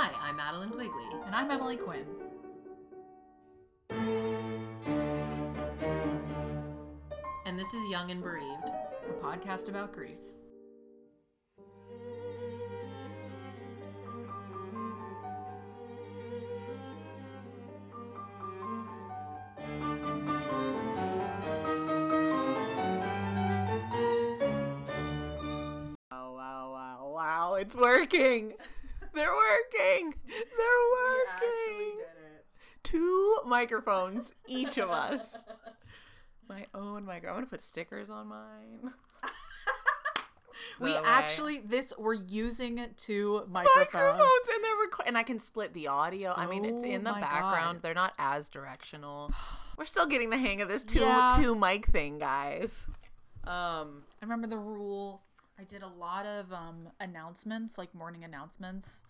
Hi, I'm Madeline Quigley. And I'm Emily Quinn. And this is Young and Bereaved. a podcast about grief. Wow, wow, wow, wow. It's working. They're working. They're working. Two microphones, each of us. My own micro. I'm going to put stickers on mine. We actually this we're using two microphones. microphones and they're and I can split the audio. I mean, it's Oh in the my background. God. They're not as directional. We're still getting the hang of this two Yeah. two mic thing, guys. Um, I remember the rule. I did a lot of um announcements, like morning announcements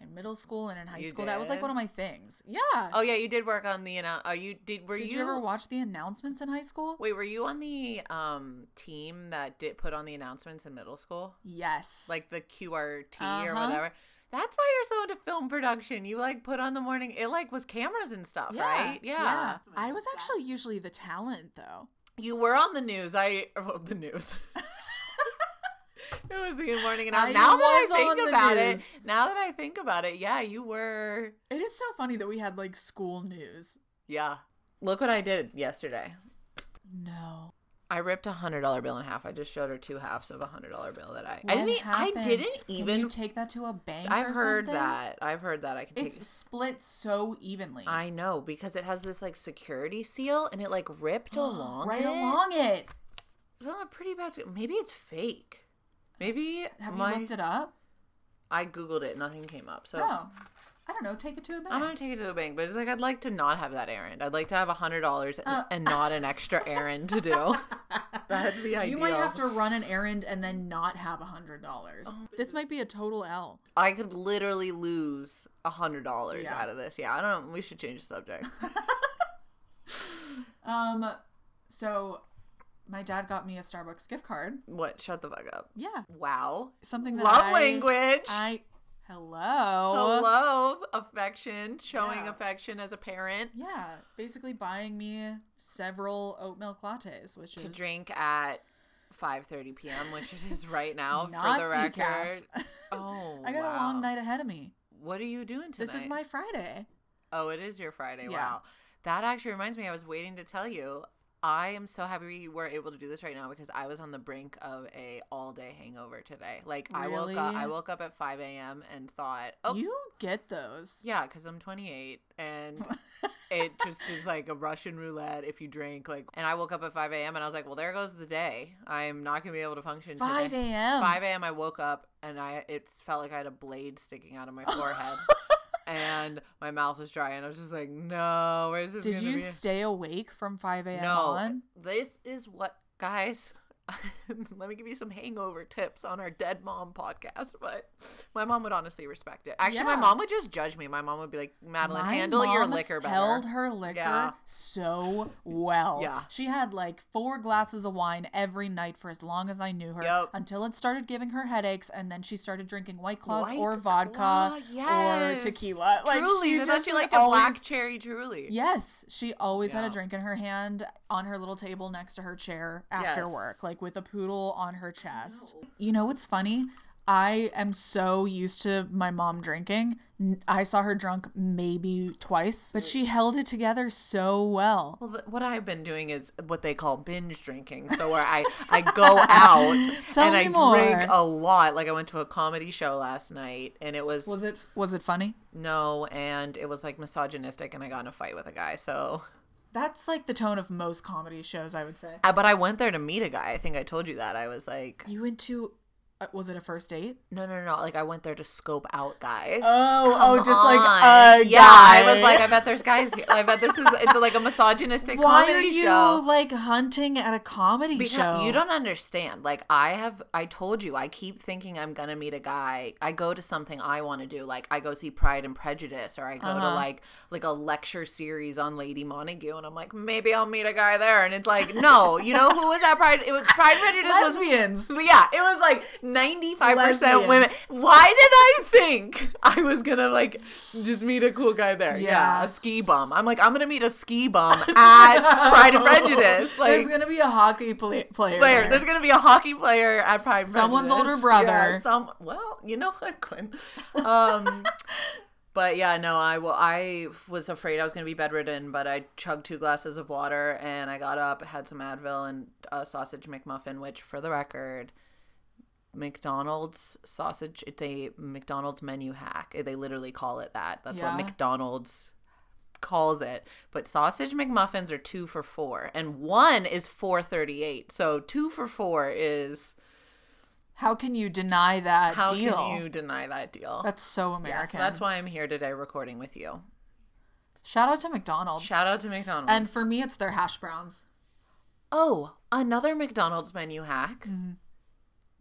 in middle school and in high You school. That was like one of my things. Yeah. oh yeah, you did work on the. annou- Oh, you did. Were did you, ever watch the announcements in high school? Wait, were you on the um team that did put on the announcements in middle school? Yes. Like the QRT or Uh-huh. whatever. That's why you're so into film production. You like put on the morning it like was cameras and stuff, right? Yeah. I was actually usually the talent though. You were on the news. I oh, the news. it was the morning and I now that was I think about news. it, now that I think about it, yeah, you were It is so funny that we had like school news. yeah. Look what I did yesterday. No. I ripped a hundred dollar bill in half. I just showed her two halves of a hundred dollar bill that I. What I didn't. I didn't Can even. you take that to a bank? I've or heard something? that. I've heard that. I can take. It's split so evenly. I know because it has this like security seal and it like ripped along right it. along it. It's on a pretty bad. sc- Maybe it's fake. Maybe Have my, you looked it up? I googled it. Nothing came up. So Oh, I don't know. Take it to a bank. I'm gonna take it to a bank. But it's like I'd like to not have that errand. I'd like to have a hundred dollars and, Uh. and not an extra errand to do. That'd be ideal. you might have to run an errand and then not have a hundred dollars. Oh, this might be a total L. I could literally lose a hundred dollars Yeah. out of this. Yeah, I don't. know. We should change the subject. Um, so my dad got me a Starbucks gift card. what? Shut the fuck up. Yeah, Wow. something that Love I, language. I hello. Hello, affection, showing Yeah. affection as a parent Yeah, basically buying me several oat milk lattes, which to is to drink at 5:30 p.m., which it is right now not for the decaf. record. Oh, I got a long night ahead of me. What are you doing tonight? This is my Friday. Oh, it is your Friday. Yeah. Wow. That actually reminds me. I was waiting to tell you. I am so happy we were able to do this right now because I was on the brink of a all day hangover today. Like I woke up. I woke up at 5 a.m. and thought, oh, You get those. Yeah, because I'm 28 and it just is like a Russian roulette if you drink. Like, and I woke up at 5 a.m. and I was like, well, there goes the day. I'm not gonna be able to function. 5 a.m. 5 a.m. I woke up and I it felt like I had a blade sticking out of my forehead. and my mouth was dry, and I was just like, "No, where's this?" Did you be? stay awake from 5 a.m. No, on? this is what guys. Let me give you some hangover tips on our Dead Mom podcast. But my mom would honestly respect it. Actually, my mom would just judge me. My mom would be like, "Madeline, My handle your liquor better." Held her liquor Yeah. so well. Yeah. She had like four glasses of wine every night for as long as I knew her Yep. until it started giving her headaches and then she started drinking White Claws or vodka Claw, or tequila. Like truly, she just she liked a always, black cherry truly. Yes, she always had a drink in her hand on her little table next to her chair after Yes. work, like with a poodle on her chest. You know what's funny? I am so used to my mom drinking. I saw her drunk maybe twice, but she held it together so well. Well, th- what I've been doing is what they call binge drinking. So where I I go out and I more. drink a lot. Like I went to a comedy show last night, and it was, Was it was it funny? no, and it was like misogynistic, and I got in a fight with a guy. So, That's like the tone of most comedy shows, I would say. uh, but I went there to meet a guy. I think I told you that. I was like, You went to was it a first date? no, no, no. Like I went there to scope out guys. Oh, oh, Come just like on. a yeah. I was like, I bet there's guys here. I bet this is it's like a misogynistic Why comedy are you show. like hunting at a comedy Because show? you don't understand. Like I have I told you, I keep thinking I'm gonna meet a guy. I go to something I wanna do. Like I go see Pride and Prejudice or I go to Uh-huh. like like a lecture series on Lady Montague and I'm like, maybe I'll meet a guy there and it's like, no, you know who was at Pride it was Pride and Prejudice was lesbians. yeah, it was like 95% Lesbians. women. Why did I think I was gonna like just meet a cool guy there? Yeah, Yeah. a ski bum. I'm like, I'm gonna meet a ski bum at Pride and Prejudice. Like, There's gonna be a hockey play- player. player. there. There's gonna be a hockey player at Pride. and Someone's Prejudice. older brother. Yeah, some. Well, you know what, Quinn. Um, but yeah, no, I will. I was afraid I was gonna be bedridden, but I chugged two glasses of water and I got up, had some Advil and a sausage McMuffin, which, for the record. McDonald's sausage. It's a McDonald's menu hack. They literally call it that. That's Yeah. what McDonald's calls it. But sausage McMuffins are two for four, and one is four thirty eight. So two for four is How can you deny that how deal? can you deny that deal? That's so Yeah, American. so that's why I'm here today recording with you. Shout out to McDonald's. Shout out to McDonald's. And for me, it's their hash browns. oh, another McDonald's menu hack. Mm-hmm.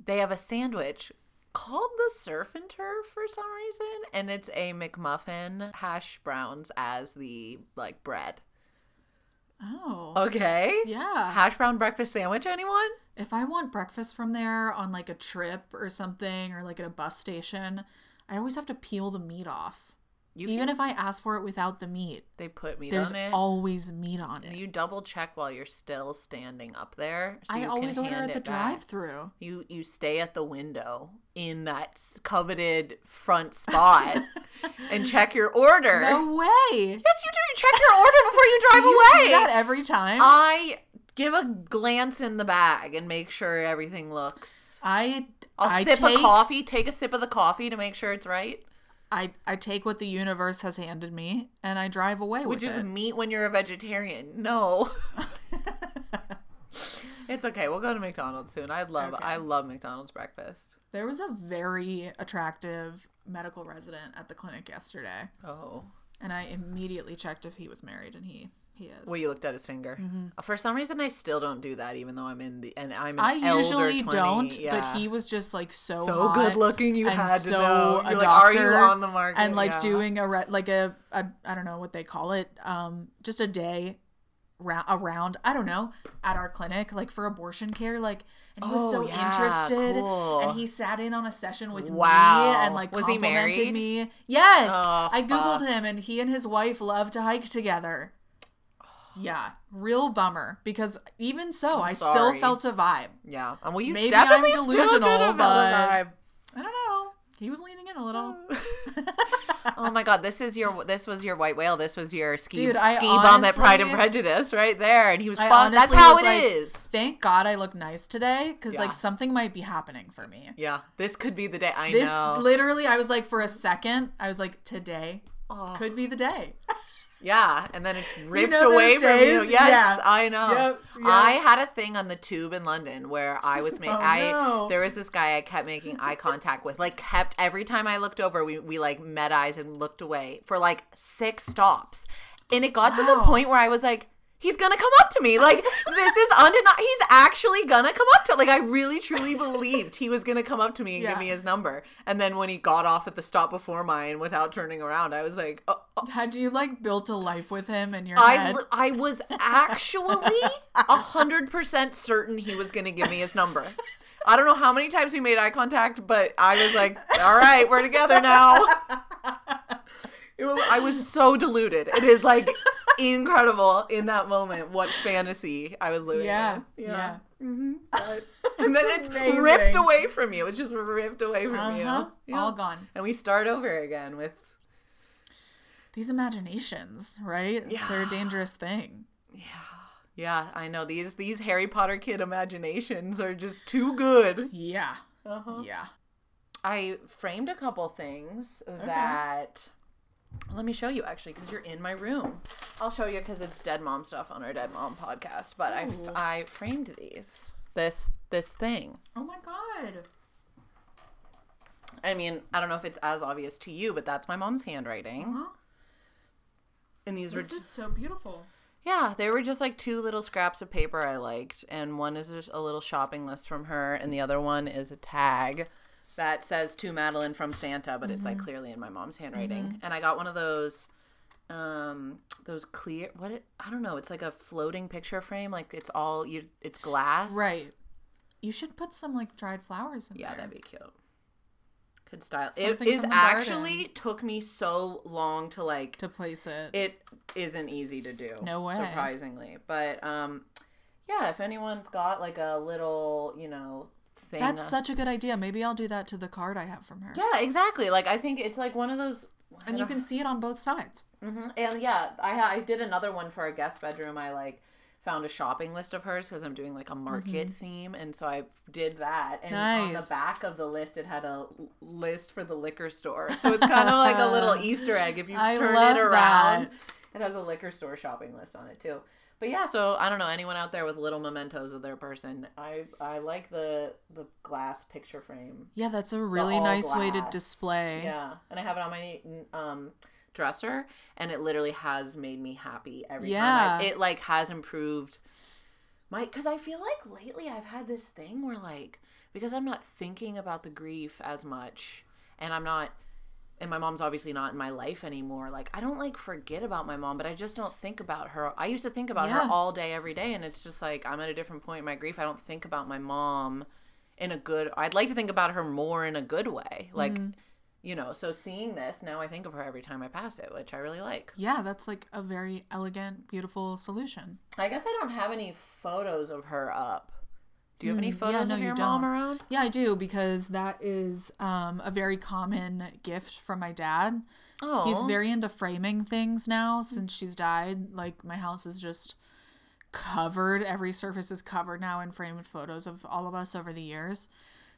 They have a sandwich called the surf and turf for some reason, and it's a McMuffin hash browns as the like bread. Oh. Okay. Yeah. Hash brown breakfast sandwich, anyone? If I want breakfast from there on like a trip or something or like at a bus station, I always have to peel the meat off. You Even can- if I ask for it without the meat, they put meat there's on it. always meat on it. you double check while you're still standing up there. so I always order at the drive-through. You you stay at the window in that coveted front spot and check your order. No way. Yes, you do. You check your order before you drive you away. do that every time? I give a glance in the bag and make sure everything looks. I I'll I sip take, a coffee, take a sip of the coffee to make sure it's right. I I take what the universe has handed me and I drive away with it. Which is it. meat when you're a vegetarian. No. it's okay. We'll go to McDonald's soon. I love Okay. I love McDonald's breakfast. There was a very attractive medical resident at the clinic yesterday, Oh. and I immediately checked if he was married, and he he is. Well, you looked at his finger. For some reason, I still don't do that, even though I'm in the and I'm. An I usually 20, don't, yeah. but he was just like so so good looking. You had to so know. a You're like, are doctor you on the market? and like Yeah. doing a re- like a, a I don't know what they call it, um, just a day round around I don't know at our clinic like for abortion care like and he was Oh, so yeah, interested cool. and he sat in on a session with Wow. me and like Was he complimented me yes Oh, I googled fuck. him and he and his wife love to hike together yeah real bummer because even so I still felt a vibe Yeah, and well, you Maybe I'm definitely still delusional, but- vibe. I don't know he was leaning in a little oh my god, this is your this was your white whale. This was your ski Dude, I ski bum at Pride and Prejudice right there, and he was fun. That's how it like, is. Thank God I look nice today because Yeah. like something might be happening for me. Yeah, this could be the day. I This know. literally, I was like, for a second, I was like, today Oh. could be the day. Yeah, and then it's ripped know away from you. Yes, Yeah. I know. Yep, yep. I had a thing on the tube in London where I was making. Oh, I no. there was this guy I kept making eye contact with. Like kept every time I looked over, we we like met eyes and looked away for like six stops, and it got to the point where I was like. He's gonna come up to me. Like this is undeniable. He's actually gonna come up to. Like I really truly believed he was gonna come up to me and give me his number. And then when he got off at the stop before mine without turning around, I was like, oh, oh, Had you like built a life with him in your I, head? I was actually a hundred percent certain he was gonna give me his number. I don't know how many times we made eye contact, but I was like, "All right, we're together now." It was, I was so deluded. It is like incredible in that moment what fantasy I was living yeah, in. yeah. Mhm. And then it's amazing. ripped away from you. It's just ripped away from Uh-huh. you. All gone. And we start over again with These imaginations, right? Yeah. They're a dangerous thing. Yeah, Yeah, I know these these Harry Potter kid imaginations are just too good. Yeah. Uh-huh. Yeah. I framed a couple things that let me show you actually because you're in my room. I'll show you because it's Dead Mom stuff on our Dead Mom podcast. But I Ooh. I framed these this this thing. Oh my god. I mean, I don't know if it's as obvious to you, but that's my mom's handwriting. Huh? And these were This is so beautiful. Yeah, they were just like two little scraps of paper I liked, and one is just a little shopping list from her, and the other one is a tag that says to Madeline from Santa, but it's like clearly in my mom's handwriting. And I got one of those um those clear what it, I don't know, it's like a floating picture frame, like it's all you it's glass. Right. You should put some like dried flowers in Yeah, there. Yeah, that'd be cute. Could style. It Something is from the actually garden. took me so long to like. to place it. It isn't easy to do. No way. Surprisingly, but um, yeah. If anyone's got like a little, you know, thing. That's such a good idea. Maybe I'll do that to the card I have from her. yeah, exactly. Like I think it's like one of those. And you can see it on both sides. hmm And yeah, I I did another one for a guest bedroom. I like found a shopping list of hers because I'm doing like a market theme, and so I did that. And on the Mm-hmm. Back of the list, it had a list for the liquor store. So it's kind of like a little Easter egg if you I turn it around. that. It has a liquor store shopping list on it too. But yeah, so I don't know anyone out there with little mementos of their person. I I like the the glass picture frame. Yeah, that's a really all nice way to display. Yeah, and I have it on my um dresser, and it literally has made me happy every time. I, it like has improved my because I feel like lately I've had this thing where like because I'm not thinking about the grief as much, and I'm not. And my mom's obviously not in my life anymore. Like I don't like forget about my mom, but I just don't think about her. I used to think about Yeah. her all day, every day, and it's just like I'm at a different point in my grief. I don't think about my mom in a good. I'd like to think about her more in a good way. Like Mm-hmm. you know, so seeing this now, I think of her every time I pass it, which I really like. Yeah, that's like a very elegant, beautiful solution. I guess I don't have any photos of her up. Do you have any Hmm, photos yeah, no, of you your mom around? Yeah, I do because that is um, a very common gift from my dad. Oh, He's very into framing things now since she's died. Like my house is just covered. Every surface is covered now in framed photos of all of us over the years.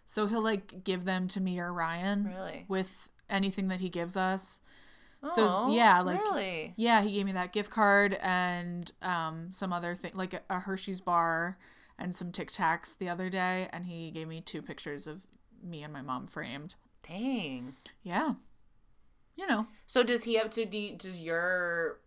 So he'll like give them to me or Ryan Really? with anything that he gives us. So Oh, yeah, like really? yeah, he gave me that gift card and um, some other thing like a, a Hershey's bar and some Tic Tacs the other day, and he gave me two pictures of me and my mom framed. Dang. Yeah, you know, So does he have to? Do, does your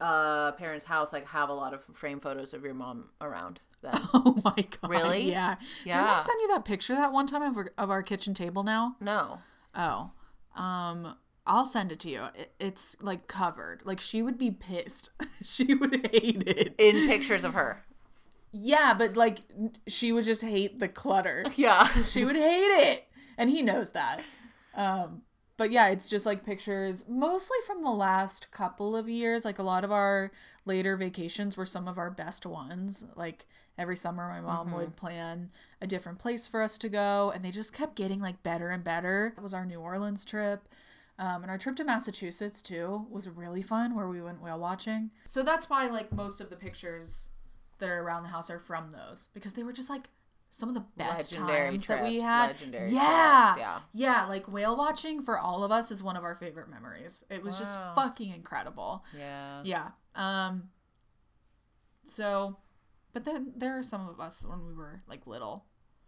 uh parents' house like have a lot of frame photos of your mom around? Then Oh my god! Really? Yeah. Yeah. Didn't I send you that picture that one time of our, of our kitchen table? Now. no. Oh, um, I'll send it to you. It's like covered. Like she would be pissed. she would hate it. In pictures of her. Yeah, but like she would just hate the clutter. Yeah. she would hate it, and he knows that. Um, but yeah, it's just like pictures, mostly from the last couple of years. Like a lot of our later vacations were some of our best ones. Like every summer, my mom would plan a different place for us to go, and they just kept getting like better and better. It was our New Orleans trip. Um, and our trip to Massachusetts too was really fun, where we went whale watching. So that's why like most of the pictures that are around the house are from those because they were just like some of the best Legendary times that we had. yeah, trips, yeah. yeah, like whale watching for all of us is one of our favorite memories. It was just fucking incredible. Yeah. Yeah. Um. So, but then there are some of us when we were like little.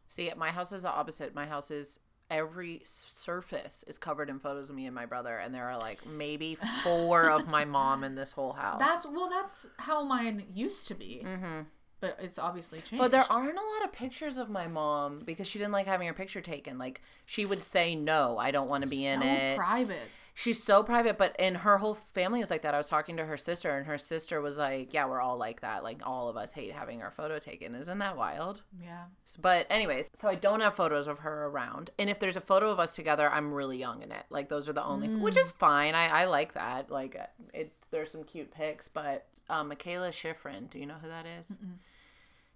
See, my house is the opposite. My house is every surface is covered in photos of me and my brother, and there are like maybe four of my mom in this whole house. That's well, that's how mine used to be. Mm-hmm. But it's obviously changed. But there aren't a lot of pictures of my mom because she didn't like having her picture taken. Like she would say no, I don't want to be in so it. private. She's so private, but and her whole family is like that. I was talking to her sister, and her sister was like, "Yeah, we're all like that. Like all of us hate having our photo taken. Isn't that wild?" Yeah. But anyways, so I don't have photos of her around. And if there's a photo of us together, I'm really young in it. Like those are the only, which is fine. I, I like that. Like uh, it, there's some cute pics. But um, Mikaela Shiffrin, do you know who that is?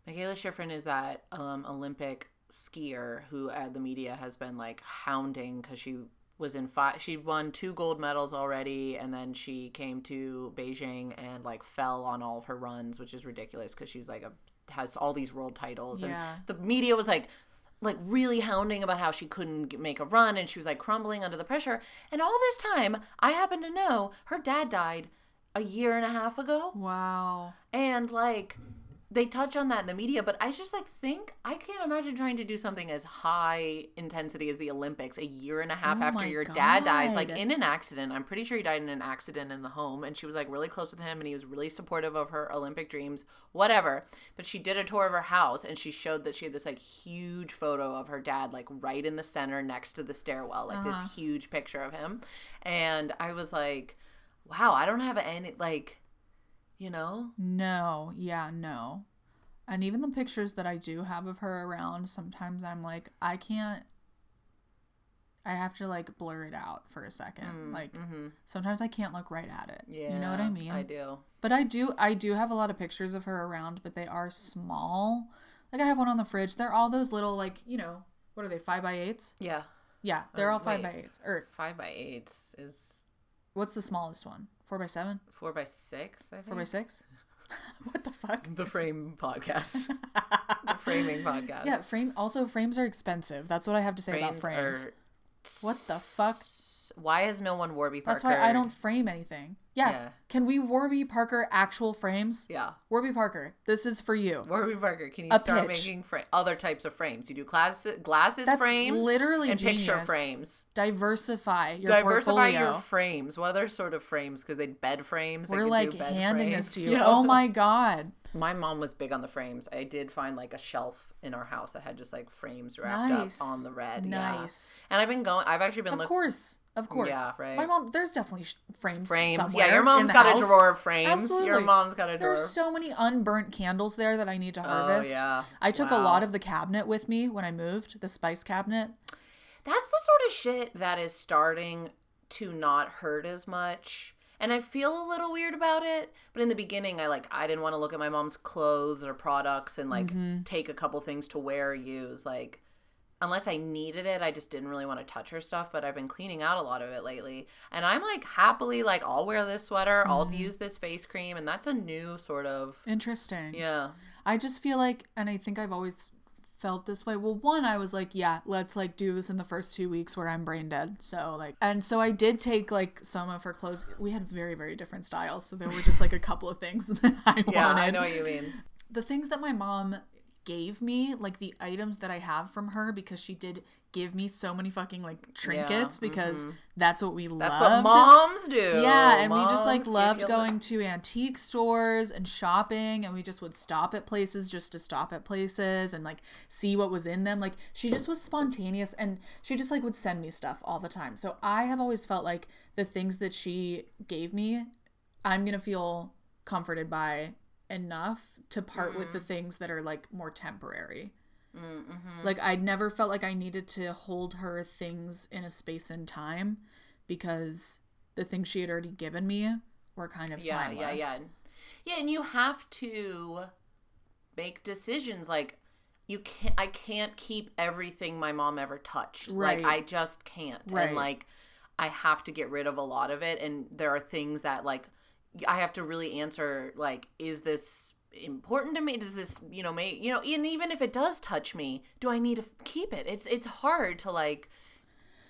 Mikaela Shiffrin is that um, Olympic skier who uh, the media has been like hounding because she was in five. She won two gold medals already, and then she came to Beijing and like fell on all of her runs, which is ridiculous because she's like a has all these world titles, Yeah. and the media was like like really hounding about how she couldn't make a run and she was like crumbling under the pressure. And all this time, I happen to know her dad died a year and a half ago. Wow. And like they touch on that in the media, but I just like think I can't imagine trying to do something as high intensity as the Olympics a year and a half Oh after your dad dies, like in an accident. I'm pretty sure he died in an accident in the home, and she was like really close with him, and he was really supportive of her Olympic dreams, whatever. But she did a tour of her house, and she showed that she had this like huge photo of her dad, like right in the center next to the stairwell, like Uh-huh. this huge picture of him, and I was like, wow, I don't have any like, you know. No. Yeah. No. And even the pictures that I do have of her around, sometimes I'm like, I can't. I have to like blur it out for a 2nd mm, like mm-hmm. sometimes I can't look right at it. Yeah. you know what I mean? I do. But I do I do have a lot of pictures of her around, but they are small. Like I have one on the fridge. They're all those little like, you know, what are they, five by eights? Yeah. Yeah, they're Oh, all five wait. by eights. Or Five by eights is what's the smallest one? Four by seven? four by six, I think. Four by six? what the fuck? The frame podcast. the framing podcast. Yeah, frame also frames are expensive. That's what I have to say about frames. are- What the fuck? Why has no one Warby Parker? That's why I don't frame anything. Yeah. Yeah. Can we Warby Parker actual frames? Yeah. Warby Parker, this is for you. Warby Parker, can you A start pitch. making fra- other types of frames? You do glasses, glasses That's frames, literally and picture frames. Diversify your Diversify portfolio. your frames. What other sort of frames? Because they bed frames. they We're like bed handing frames. this to you. Yeah. Oh my god. My mom was big on the frames. I did find like a shelf in our house that had just like frames wrapped Nice. up on the red. yeah. Nice. And I've been going. I've actually been Of looking course. Of course. Yeah, right. My mom there's definitely sh- frames frames. somewhere Yeah, your mom's got house. a drawer of frames. Absolutely. Your mom's got a drawer. There's so many unburnt candles there that I need to harvest. Oh, yeah. I took a lot of the cabinet with me when I moved, the spice cabinet. That's the sort of shit that is starting to not hurt as much. And I feel a little weird about it, but in the beginning I like I didn't want to look at my mom's clothes or products and like Mm-hmm. take a couple things to wear or use like unless I needed it, I just didn't really want to touch her stuff, but I've been cleaning out a lot of it lately. And I'm like happily like I'll wear this sweater, Mm-hmm. I'll use this face cream and that's a new sort of Interesting. yeah. I just feel like, and I think I've always felt this way. Well, one, I was like, yeah, let's like do this in the first two weeks where I'm brain dead. So like, and so I did take like some of her clothes. We had very, very different styles. So there were just like a couple of things that I Yeah, wanted. I know what you mean. the things that my mom gave me, like the items that I have from her, because she did give me so many fucking like trinkets because that's what we mm-hmm. That's loved. what moms do. Yeah, and we just like loved going to antique stores and shopping, and we just would stop at places just to stop at places and like see what was in them. Like she just was spontaneous, and she just like would send me stuff all the time. So I have always felt like the things that she gave me, I'm gonna feel comforted by enough to part with the mm-hmm. things that are like more temporary. Mm-hmm. Like I never felt like I needed to hold her things in a space and time because the things she had already given me were kind of yeah, timeless. yeah, yeah. Yeah, and you have to make decisions like you can't I can't keep everything my mom ever touched. Like I just can't. Right. And like I have to get rid of a lot of it and there are things that like I have to really answer like is this important to me does this you know may you know and even if it does touch me do i need to keep it it's it's hard to like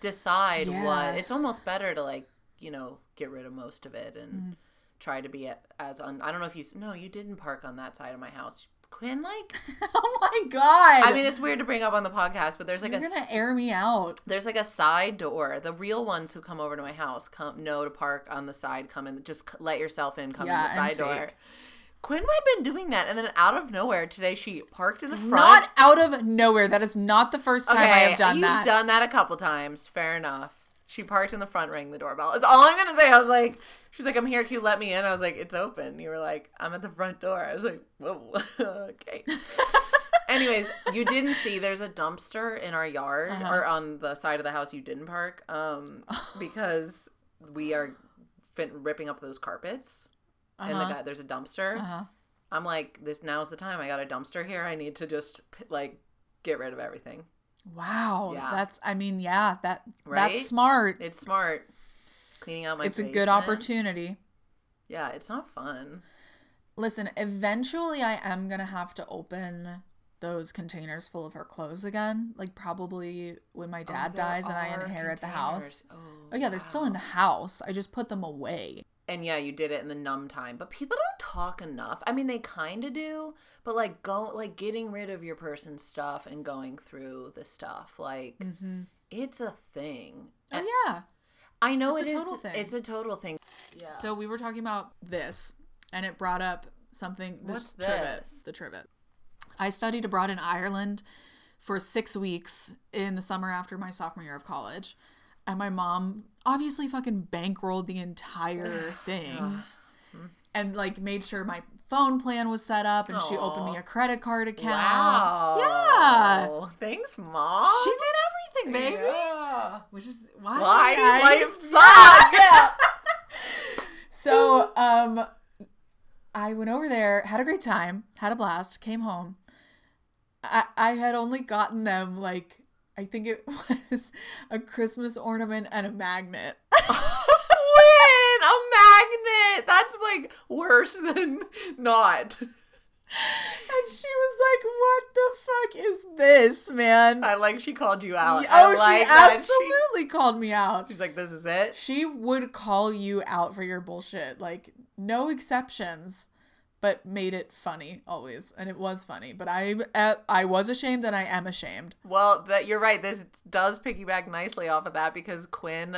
decide Yeah. what it's almost better to like you know get rid of most of it and Mm-hmm. try to be as un- i don't know if you no you didn't park on that side of my house quinn like oh my god! i mean it's weird to bring up on the podcast but there's like you're a gonna air me out. there's like a side door the real ones who come over to my house come know to park on the side come in just let yourself in come Yeah, in the side door fake. Quinn had been doing that, and then out of nowhere today, she parked in the front. Not out of nowhere. That is not the first time I have done you've that. done that a couple times. Fair enough. She parked in the front, rang the doorbell. That's all I'm gonna say. I was like, she's like, I'm here. Can you let me in? I was like, it's open. You were like, I'm at the front door. I was like, whoa, okay. Anyways, you didn't see there's a dumpster in our yard Uh-huh. or on the side of the house you didn't park, um, because we are fin- ripping up those carpets, and the Uh-huh. guy there's a dumpster. Uh-huh. I'm like, this now's the time. I got a dumpster here. I need to just like get rid of everything. Wow. Yeah. That's. I mean, yeah. That Right? that's smart. It's smart. Cleaning out my. it's a good opportunity. Yeah, it's not fun. Listen, eventually I am gonna have to open those containers full of her clothes again. Like probably when my oh, dad there dies and I inherit the house. containers. Oh yeah, they're still in the house. I just put them away. And yeah, you did it in the numb time, but people don't talk enough. I mean, they kind of do, but like go like getting rid of your person's stuff and going through the stuff, like mm-hmm. it's a thing. Oh yeah. I know It's it a is. total thing. It's a total thing. Yeah. So we were talking about this, and it brought up something. This What's trivet. this? The trivet. I studied abroad in Ireland for six weeks in the summer after my sophomore year of college, and my mom obviously fucking bankrolled the entire thing. and like made sure my phone plan was set up and she opened me a credit card account. Wow. Yeah. Thanks, mom. She did everything, baby. Yeah. Which is why, Why I- life sucks. Yeah. So, um, I went over there, had a great time, had a blast, came home. I, I had only gotten them like I think it was a Christmas ornament and a magnet. Win a magnet. That's like worse than not. And she was like, "What the fuck is this, man?" I like she called you out. oh, like she absolutely called me out. She's like, this is it. She would call you out for your bullshit, like no exceptions, but made it funny always, and it was funny. But I, uh, I was ashamed, and I am ashamed. Well, that you're right. This does piggyback nicely off of that because Quinn,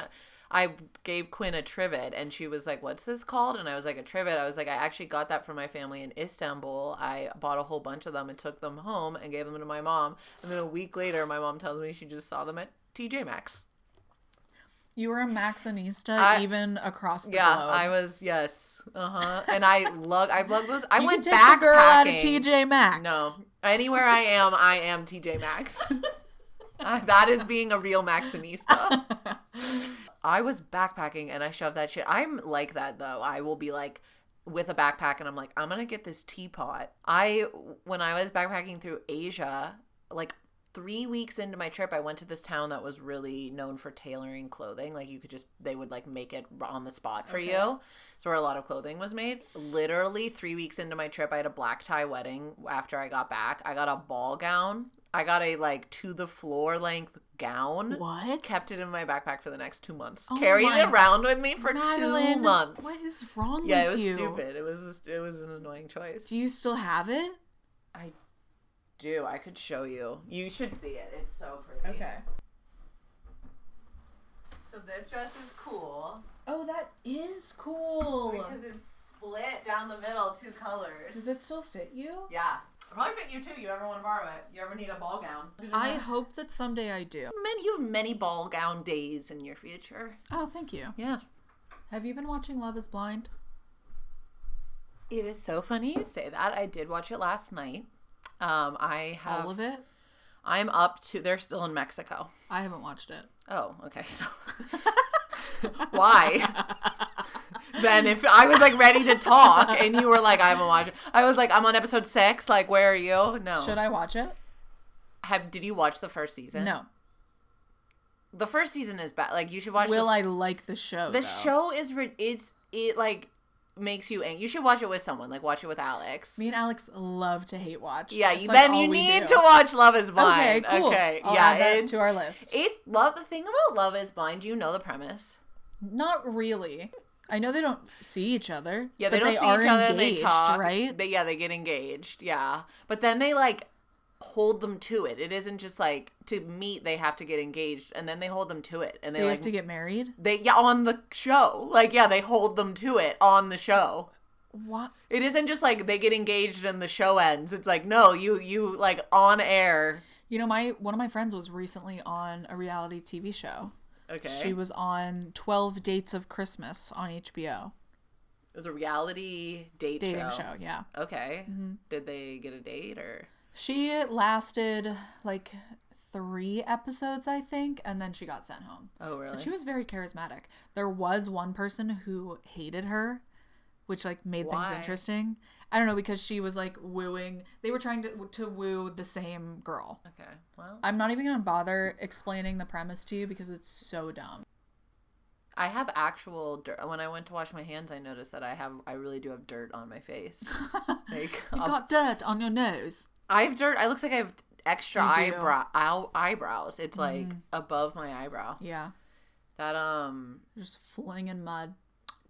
I gave Quinn a trivet and she was like, "What's this called?" And I was like, "A trivet." I was like, "I actually got that from my family in Istanbul. I bought a whole bunch of them and took them home and gave them to my mom. And then a week later, my mom tells me she just saw them at TJ Maxx. You were a Maxxinista I- even across the Yeah, globe. I was. Yes, uh huh. And I lug. I lug those. I you went can take girl out of. TJ Maxx. No, anywhere I am, I am TJ Maxx. That is being a real Maxxinista. I was backpacking and I shoved that shit. I'm like that though. I will be like with a backpack and I'm like, I'm gonna get this teapot. I when I was backpacking through Asia, like three weeks into my trip, I went to this town that was really known for tailoring clothing. Like you could just they would like make it on the spot for Okay. you. So where a lot of clothing was made. Literally three weeks into my trip, I had a black tie wedding. After I got back, I got a ball gown. I got a like to the floor length gown. What? Kept it in my backpack for the next two months. Oh Carried it around with me for Madeline, two months. What is wrong with you? yeah, it was you? stupid. It was it was an annoying choice. Do you still have it? I do. I could show you. You should see it. It's so pretty. Okay. So this dress is cool Oh, that is cool. because it's split down the middle, two colors. Does it still fit you? Yeah. It'll probably fit you too. You ever want to borrow it? You ever need a ball gown? I hope that someday I do. many you have many ball gown days in your future. Oh, thank you. Yeah. Have you been watching Love is Blind? It is so funny you say that. I did watch it last night. Um, I have. All of it? I'm up to. They're still in Mexico. I haven't watched it. Oh, okay. So why? then if I was like ready to talk and you were like, I haven't watched it. I was like, I'm on episode six. Like, where are you? No. Should I watch it? have? Did you watch the first season? No. The first season is bad. Like, you should watch. Will the, I like the show? The though? show is. ri- It's it like makes you angry. You should watch it with someone. Like, watch it with Alex. Me and Alex love to hate watch. yeah, That's, you, like, then you need do. to watch Love Is Okay, Blind. cool. Okay, I'll yeah, add to our list. it's love. The thing about Love Is Blind, you know the premise. Not really. I know they don't see each other. Yeah, they but don't they see are each other. engaged, they talk, right? They, yeah, they get engaged. Yeah, but then they like hold them to it. It isn't just like to meet; they have to get engaged, and then they hold them to it, and they, They like have to get married. they yeah on the show. Like yeah, they hold them to it on the show. What? It isn't just like they get engaged and the show ends. It's like no, you you like on air. You know, my one of my friends was recently on a reality TV show. Okay, She was on Twelve Dates of Christmas on HBO. it was a reality date Dating show. show, Mm-hmm. yeah. Okay, did they get a date or? She lasted like three episodes, I think, and then she got sent home. Oh really? But she was very charismatic. There was one person who hated her, which like made things interesting. I don't know because she was like wooing. They were trying to to woo the same girl. okay, well, I'm not even gonna bother explaining the premise to you because it's so dumb. I have actual dirt. When I went to wash my hands, I noticed that I have, I really do have dirt on my face. like, You've um, got dirt on your nose. I have dirt. I looks like I have extra. Mm. eyebrow ow, eyebrows. It's like above my eyebrow. Yeah, That um, just flinging mud.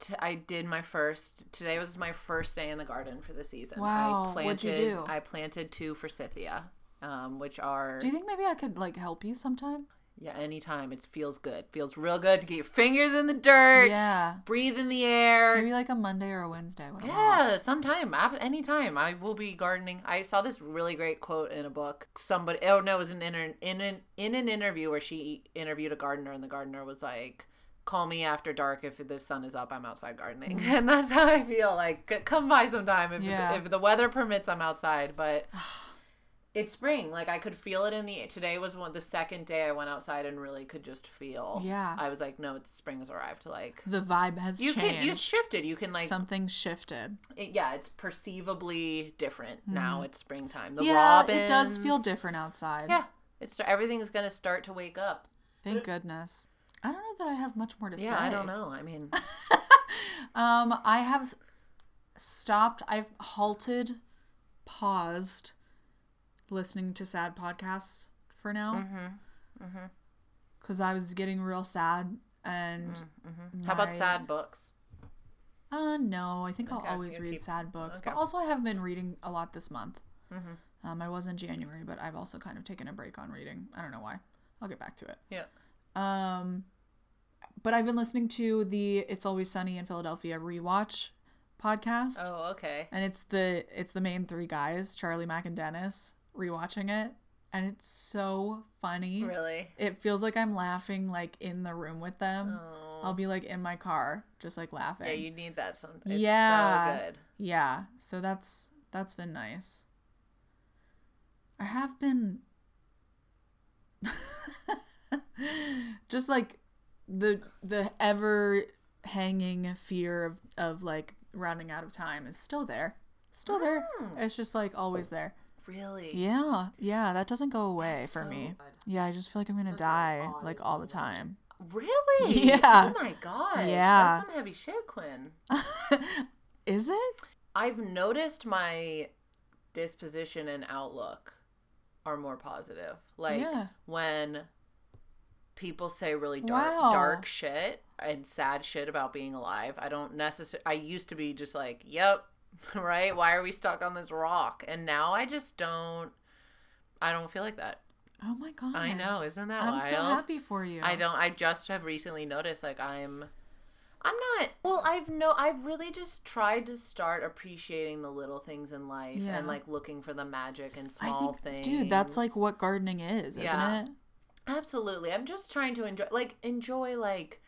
T- I did my first. Today was my first day in the garden for the season. Wow, I planted, what'd you do? I planted two forsythia, um, which are Do you think maybe I could like help you sometime? yeah. Anytime it feels good, feels real good to get your fingers in the dirt, Yeah, breathe in the air. maybe like a Monday or a Wednesday. Yeah, sometime, ab- anytime. I will be gardening. I saw this really great quote in a book. Somebody, oh no, it was an inter- in an in an interview where she interviewed a gardener, and the gardener was like, call me after dark if the sun is up. I'm outside gardening, and that's how I feel. Like come by sometime if Yeah. if the weather permits. I'm outside, but. It's spring. Like I could feel it in the today was one the second day I went outside and really could just feel. Yeah. I was like, no, it's spring has arrived. Like The vibe has you changed. can you shifted. You can like Something shifted. it, yeah, it's perceivably different now. It's springtime. The Mm-hmm. yeah, robins, it does feel different outside. Yeah, it's everything's gonna start to wake up. Thank goodness. I don't know that I have much more to Yeah, say. I don't know. I mean, Um, I have stopped. I've halted, paused, listening to sad podcasts for now. Mm-hmm. Because I was getting real sad, and how about sad books? Uh, no, I think Okay, I'll always read keep- sad books. But also, I have been reading a lot this month. Mm-hmm. Um, I was in January, but I've also kind of taken a break on reading. I don't know why. I'll get back to it. Yeah. Um, but I've been listening to the "It's Always Sunny in Philadelphia" rewatch podcast, Oh, okay. and it's the it's the main three guys, Charlie Mac and Dennis, rewatching it, and it's so funny. Really? It feels like I'm laughing like in the room with them. Oh. I'll be like in my car, just like laughing. Yeah, you need that. Some. It's Yeah. So good. Yeah, so that's that's been nice. I have been just like the the ever hanging fear of of like running out of time is still there. Still there. Mm. It's just like always there. Really. Yeah. Yeah, that doesn't go away for so me. good. Yeah, I just feel like I'm going to die like all the time. Really? Yeah. Oh my god. Yeah. That's some heavy shit, Quinn. Is it? I've noticed my disposition and outlook are more positive. Like Yeah. when people say really dark Wow. dark shit and sad shit about being alive, I don't necessarily I used to be just like, "Yep, right? Why are we stuck on this rock?" And now I just don't I don't feel like that. Oh my god. I know, isn't that I'm wild? so happy for you. I don't. I just have recently noticed like I'm. I'm not. Well, I've no. I've really just tried to start appreciating the little things in life Yeah. and like looking for the magic I small think, things. dude, that's like what gardening is, isn't Yeah. it? Absolutely. I'm just trying to enjoy, like, enjoy like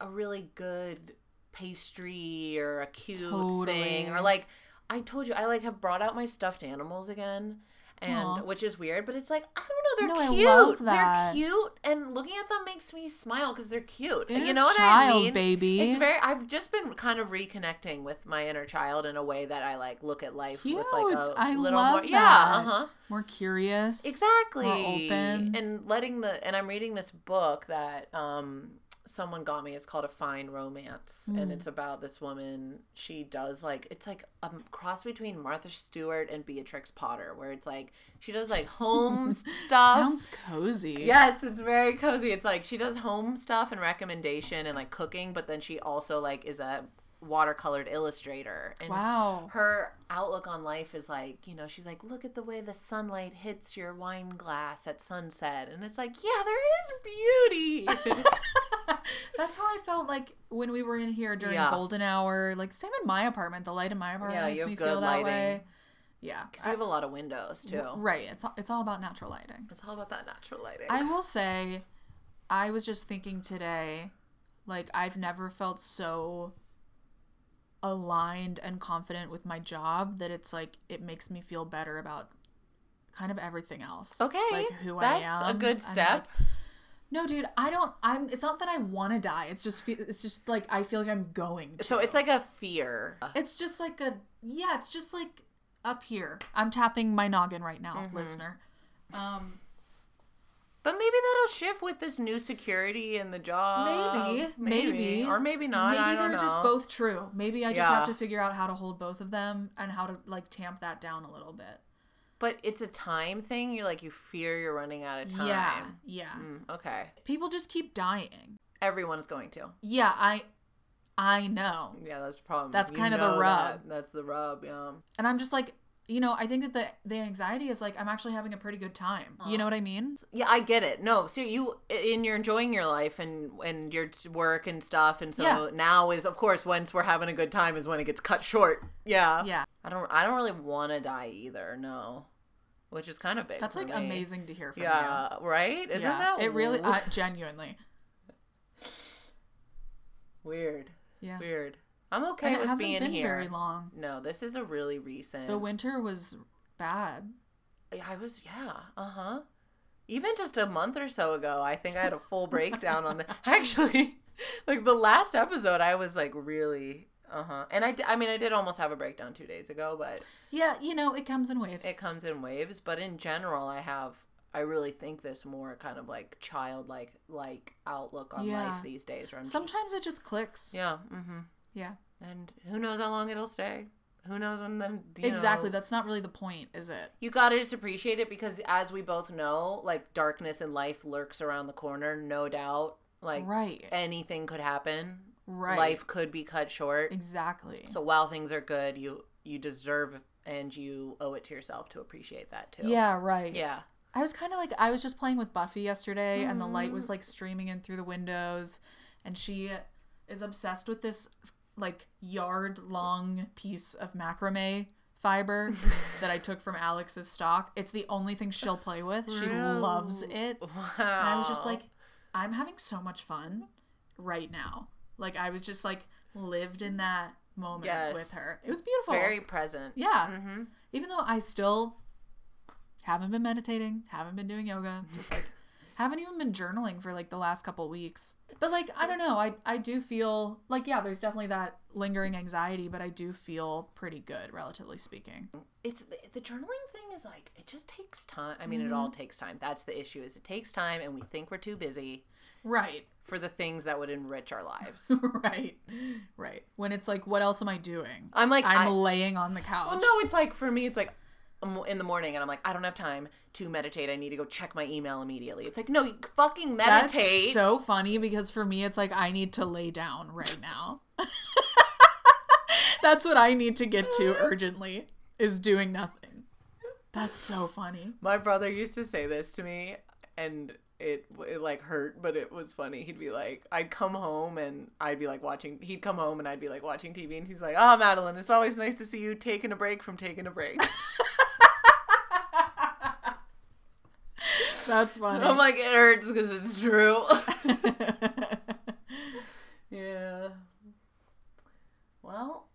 a really good pastry or a cute thing or like I told you I like have brought out my stuffed animals again. And Aw. which is weird, but it's like I don't know, they're I cute. love that. They're cute, and looking at them makes me smile because they're cute. Inner you know what child, I mean? baby. It's very. I've just been kind of reconnecting with my inner child in a way that I like look at life with like Cute. a I little love more. Yeah, uh huh. More curious. Exactly. More open. And letting the and I'm reading this book that um someone got me. It's called A Fine Romance, Hmm. and it's about this woman. She does like it's like a cross between Martha Stewart and Beatrix Potter, where it's like she does like home stuff. Sounds cozy. Yes, it's very cozy. It's like she does home stuff and recommendation and like cooking, but then she also like is a watercolored illustrator. And Wow. her outlook on life is like, you know, she's like, look at the way the sunlight hits your wine glass at sunset. And it's like, yeah, there is beauty. That's how I felt like when we were in here during Yeah. golden hour. Like same in my apartment. The light in my apartment Yeah, makes me feel that way. Yeah. Because we have a lot of windows too. Right. It's all, it's all about natural lighting. It's all about that natural lighting. I will say, I was just thinking today, like I've never felt so aligned and confident with my job that it's like it makes me feel better about kind of everything else. okay. Like who That's I am. a good step. like, no, dude, I don't. I'm. It's not that I want to die. It's just. fe- It's just like I feel like I'm going. To. so it's like a fear. It's just like a. Yeah. It's just like up here. I'm tapping my noggin right now, Mm-hmm. listener. Um. But maybe that'll shift with this new security in the job. Maybe, maybe, or maybe not. Maybe they're just both true. Maybe I just have to figure out how to hold both of them and how to like tamp that down a little bit. But it's a time thing. You're like you fear you're running out of time. Yeah, yeah. Mm, okay. People just keep dying. Everyone's going to. Yeah, I, I know, Yeah, that's the problem. That's You kinda the rub. that. That's the rub. Yeah. and I'm just like, you know, I think that the the anxiety is like I'm actually having a pretty good time. You know what I mean? Yeah, I get it. No, so you and you're enjoying your life and and your work and stuff, and so Yeah. now is of course once we're having a good time is when it gets cut short. Yeah. Yeah, I don't. I don't really want to die either. No. Which is kind of big. that's like me. amazing to hear from Yeah. Right. Isn't yeah, that it really I, genuinely. Weird. Yeah. Weird. I'm okay and it hasn't being been here. very long. No, this is a really recent. The winter was bad. I was yeah, uh huh. Even just a month or so ago, I think I had a full breakdown on the. Actually, like the last episode, I was like really uh huh. And I, I mean, I did almost have a breakdown two days ago, but Yeah, you know, it comes in waves. it comes in waves. But in general, I have. I really think this more kind of like childlike like outlook on Yeah. life these days. Where I'm just- Sometimes it just clicks. yeah, mm-hmm. Yeah. And who knows how long it'll stay? Who knows when then? exactly. know- That's not really the point, is it? You gotta just appreciate it because, as we both know, like darkness and life lurks around the corner, no doubt. Like right. anything could happen. Right. Life could be cut short. Exactly. So while things are good, you you deserve and you owe it to yourself to appreciate that too. yeah, right. Yeah. I was kind of like I was just playing with Buffy yesterday and the light Mm. was like streaming in through the windows and she is obsessed with this like yard long piece of macrame fiber that I took from Alex's stock. It's the only thing she'll play with. She loves it. Wow. And I was just like I'm having so much fun right now. Like I was just like lived in that moment Yes. with her. It was beautiful. very present. Yeah. Mm-hmm. Even though I still haven't been meditating, haven't been doing yoga, just like haven't even been journaling for like the last couple weeks. But like I don't know, I I do feel like yeah, there's definitely that lingering anxiety, but I do feel pretty good relatively speaking. It's the, journaling thing is like it just takes time. I mean, it Mm-hmm. all takes time. That's the issue. Is it takes time, and we think we're too busy Right. for the things that would enrich our lives. right. Right. When it's like what else am I doing? I'm like, I'm I- laying on the couch. Well, no, it's like for me, it's like in the morning and I'm like, I don't have time to meditate. I need to go check my email immediately. It's like, no, you fucking meditate. That's so funny because for me, it's like I need to lay down right now. That's what I need to get to urgently is doing nothing. That's so funny. my brother used to say this to me, and it it like hurt, but it was funny. He'd be like, I'd come home and I'd be like watching. He'd come home and I'd be like watching TV, and he's like, Oh, Madeline, it's always nice to see you taking a break from taking a break. That's funny. I'm like, it hurts because it's true. yeah. Well,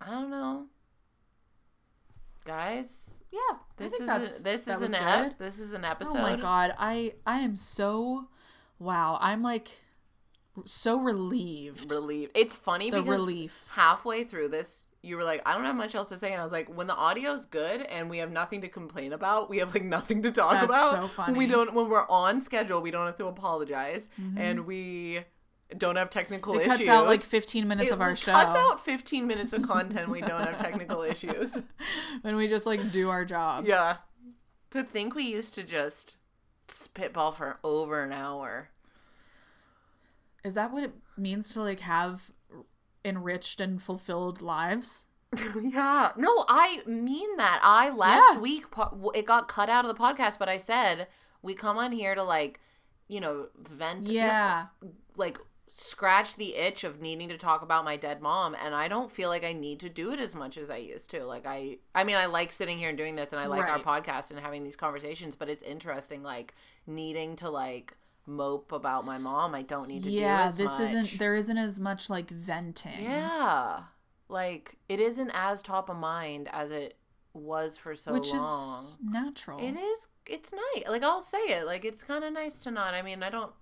I don't know, guys. yeah, I This think is that's a, this that is an ep- this is an episode. Oh my god, I I am so wow. I'm like so relieved. relieved. It's funny The because relief. halfway through this, you were like, I don't have much else to say, and I was like, when the audio's good and we have nothing to complain about, we have like nothing to talk That's about. so funny. Mm-hmm. We don't when we're on schedule, we don't have to apologize, and we don't have technical It issues. cuts out like 15 minutes It of our show cuts out 15 minutes of content. we don't have technical issues. when we just like do our jobs. Yeah. To think we used to just spitball for over an hour. Is that what it means to like have enriched and fulfilled lives? yeah. No, I mean that. I last Yeah. week po- it got cut out of the podcast, but I said we come on here to like, you know, vent. Yeah. Like scratch the itch of needing to talk about my dead mom and I don't feel like I need to do it as much as I used to. Like I I mean I like sitting here and doing this and I like Right. our podcast and having these conversations, but it's interesting like needing to like mope about my mom. I don't need to do Yeah, this much. isn't there isn't as much like venting. Yeah. Like it isn't as top of mind as it was for so which long. is natural. It is it's nice. Like I'll say it. Like it's kind of nice to not. I mean, I don't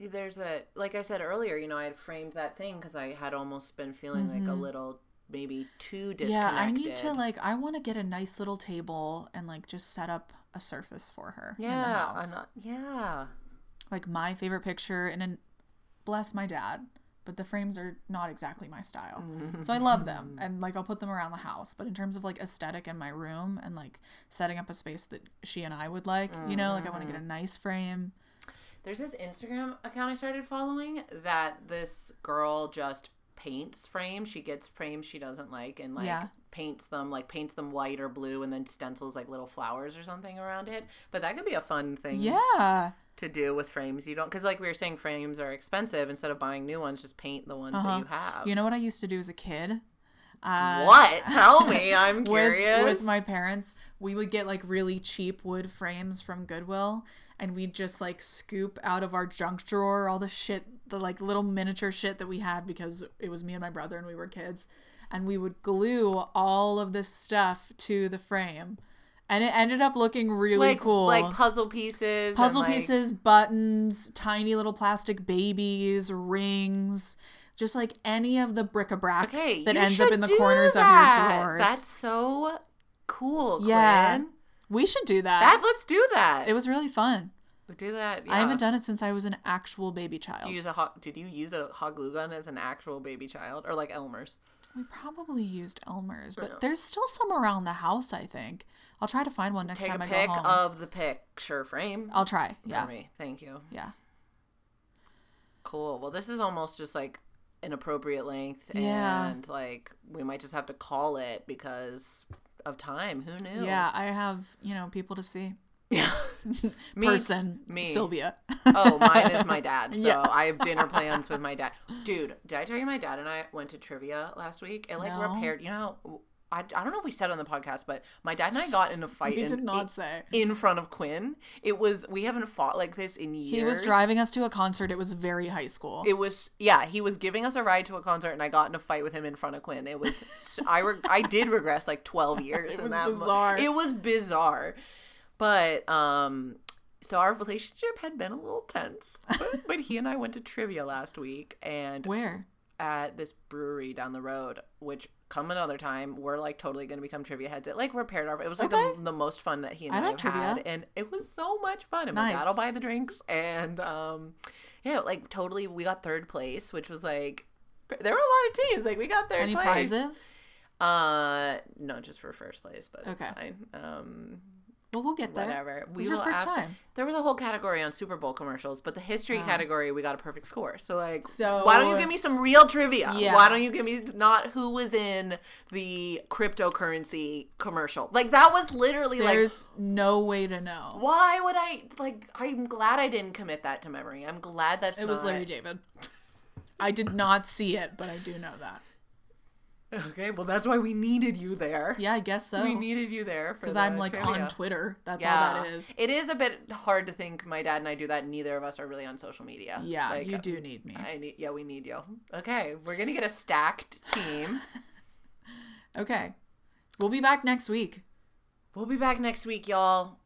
there's a like I said earlier, you know, I had framed that thing cuz I had almost been feeling like a mm-hmm. little maybe too disconnected. Mm-hmm. Yeah, I need to like I want to get a nice little table and like just set up a surface for her in the Yeah, not- yeah. like my favorite picture and then bless my dad but the frames are not exactly my style so i love them and like i'll put them around the house but in terms of like aesthetic in my room and like setting up a space that she and i would like you know like i want to get a nice frame There's this Instagram account I started following that this girl just paints frames. She gets frames she doesn't like and like Yeah. paints them like paints them white or blue and then stencils like little flowers or something around it. But that could be a fun thing yeah to do with frames. You don't because like we were saying, frames are expensive. Instead of buying new ones, just paint the ones that you have. Uh-huh. you know what i used to do as a kid uh, what? Tell me. I'm with, curious. with my parents we would get like really cheap wood frames from goodwill and we'd just like scoop out of our junk drawer all the shit, the like little miniature shit that we had because it was me and my brother and we were kids. And we would glue all of this stuff to the frame. And it ended up looking really like cool. like puzzle pieces. puzzle like- pieces, buttons, tiny little plastic babies, rings, just like any of the bric-a-brac Okay, that ends up in the corners of your drawers. That's so cool. Yeah. We should do that. That let's do that. it was really fun. Let's do that. I haven't done it since I was an actual baby child. Did you use a hot? Did you use a hot glue gun as an actual baby child, or like Elmer's? we probably used Elmer's, but Yeah. there's still some around the house, I think. I'll try to find one next Take time I pic go home. of the picture frame I'll try. for Yeah. me. Thank you. Yeah. Cool. Well, this is almost just like an appropriate length, Yeah. and like we might just have to call it because of time. Who knew? Yeah, I have, you know, people to see. Yeah. Me- Person, me. Sylvia. Oh, mine is my dad. So Yeah. I have dinner plans with my dad. Dude, did I tell you my dad and I went to trivia last week? It like No. repaired, you know, I, I don't know if we said it on the podcast, but my dad and I got in a fight We in, did not in, say. in front of Quinn. It was, we haven't fought like this in years. He was driving us to a concert. It was very high school. It was yeah. He was giving us a ride to a concert, and I got in a fight with him in front of Quinn. It was I re- I did regress like twelve years. It in was bizarre. it was bizarre, but um, so our relationship had been a little tense. But, but he and I went to trivia last week, and Where? at this brewery down the road, which come another time, we're like totally gonna become trivia heads. It like repaired our. It was like Okay. the, the most fun that he and I I, like have trivia. had, and it was so much fun. And Nice. dad'll buy the drinks, and um, yeah, like totally, we got third place, which was like. There were a lot of teams. Like we got third Any place. prizes? Uh, no, just for first place, but Okay. it's fine. Um, Well, we'll get there. whatever. was your first time? There was a whole category on Super Bowl commercials, but the history category we got a perfect score. So like, So- why don't you give me some real trivia? Yeah. Why don't you give me not who was in the cryptocurrency commercial? Like that was literally like. There's no way to know. Why would I like? I'm glad I didn't commit that to memory. I'm glad that's It was not- Larry David. I did not see it, but I do know that. Okay, well that's why we needed you there. Yeah, I guess so. We needed you there Because the I'm like trivia. on Twitter. That's all that is. It is a bit hard to think my dad and I do that. Neither of us are really on social media. Yeah, Like, you do need me. I need. Yeah, we need you. Okay, we're gonna get a stacked team. Okay. We'll be back next week. we'll be back next week, y'all.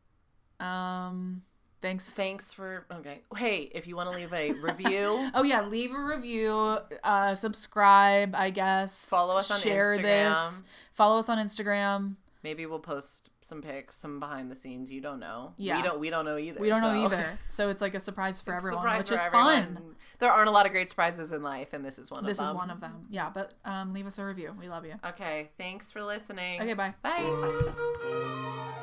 Um thanks. Thanks for. Okay. Hey, if you want to leave a review, Oh yeah, leave a review, uh subscribe, I guess. Follow us on Instagram. Share this. Follow us on Instagram. maybe we'll post some pics, some behind the scenes. You don't know. Yeah. We don't. We don't know either. We don't know either. So it's like a surprise for everyone, Surprise which for is everyone. fun. There aren't a lot of great surprises in life, and this is one This of is them. one of them. Yeah, but um leave us a review. We love you. Okay. Thanks for listening. Okay, bye. Bye.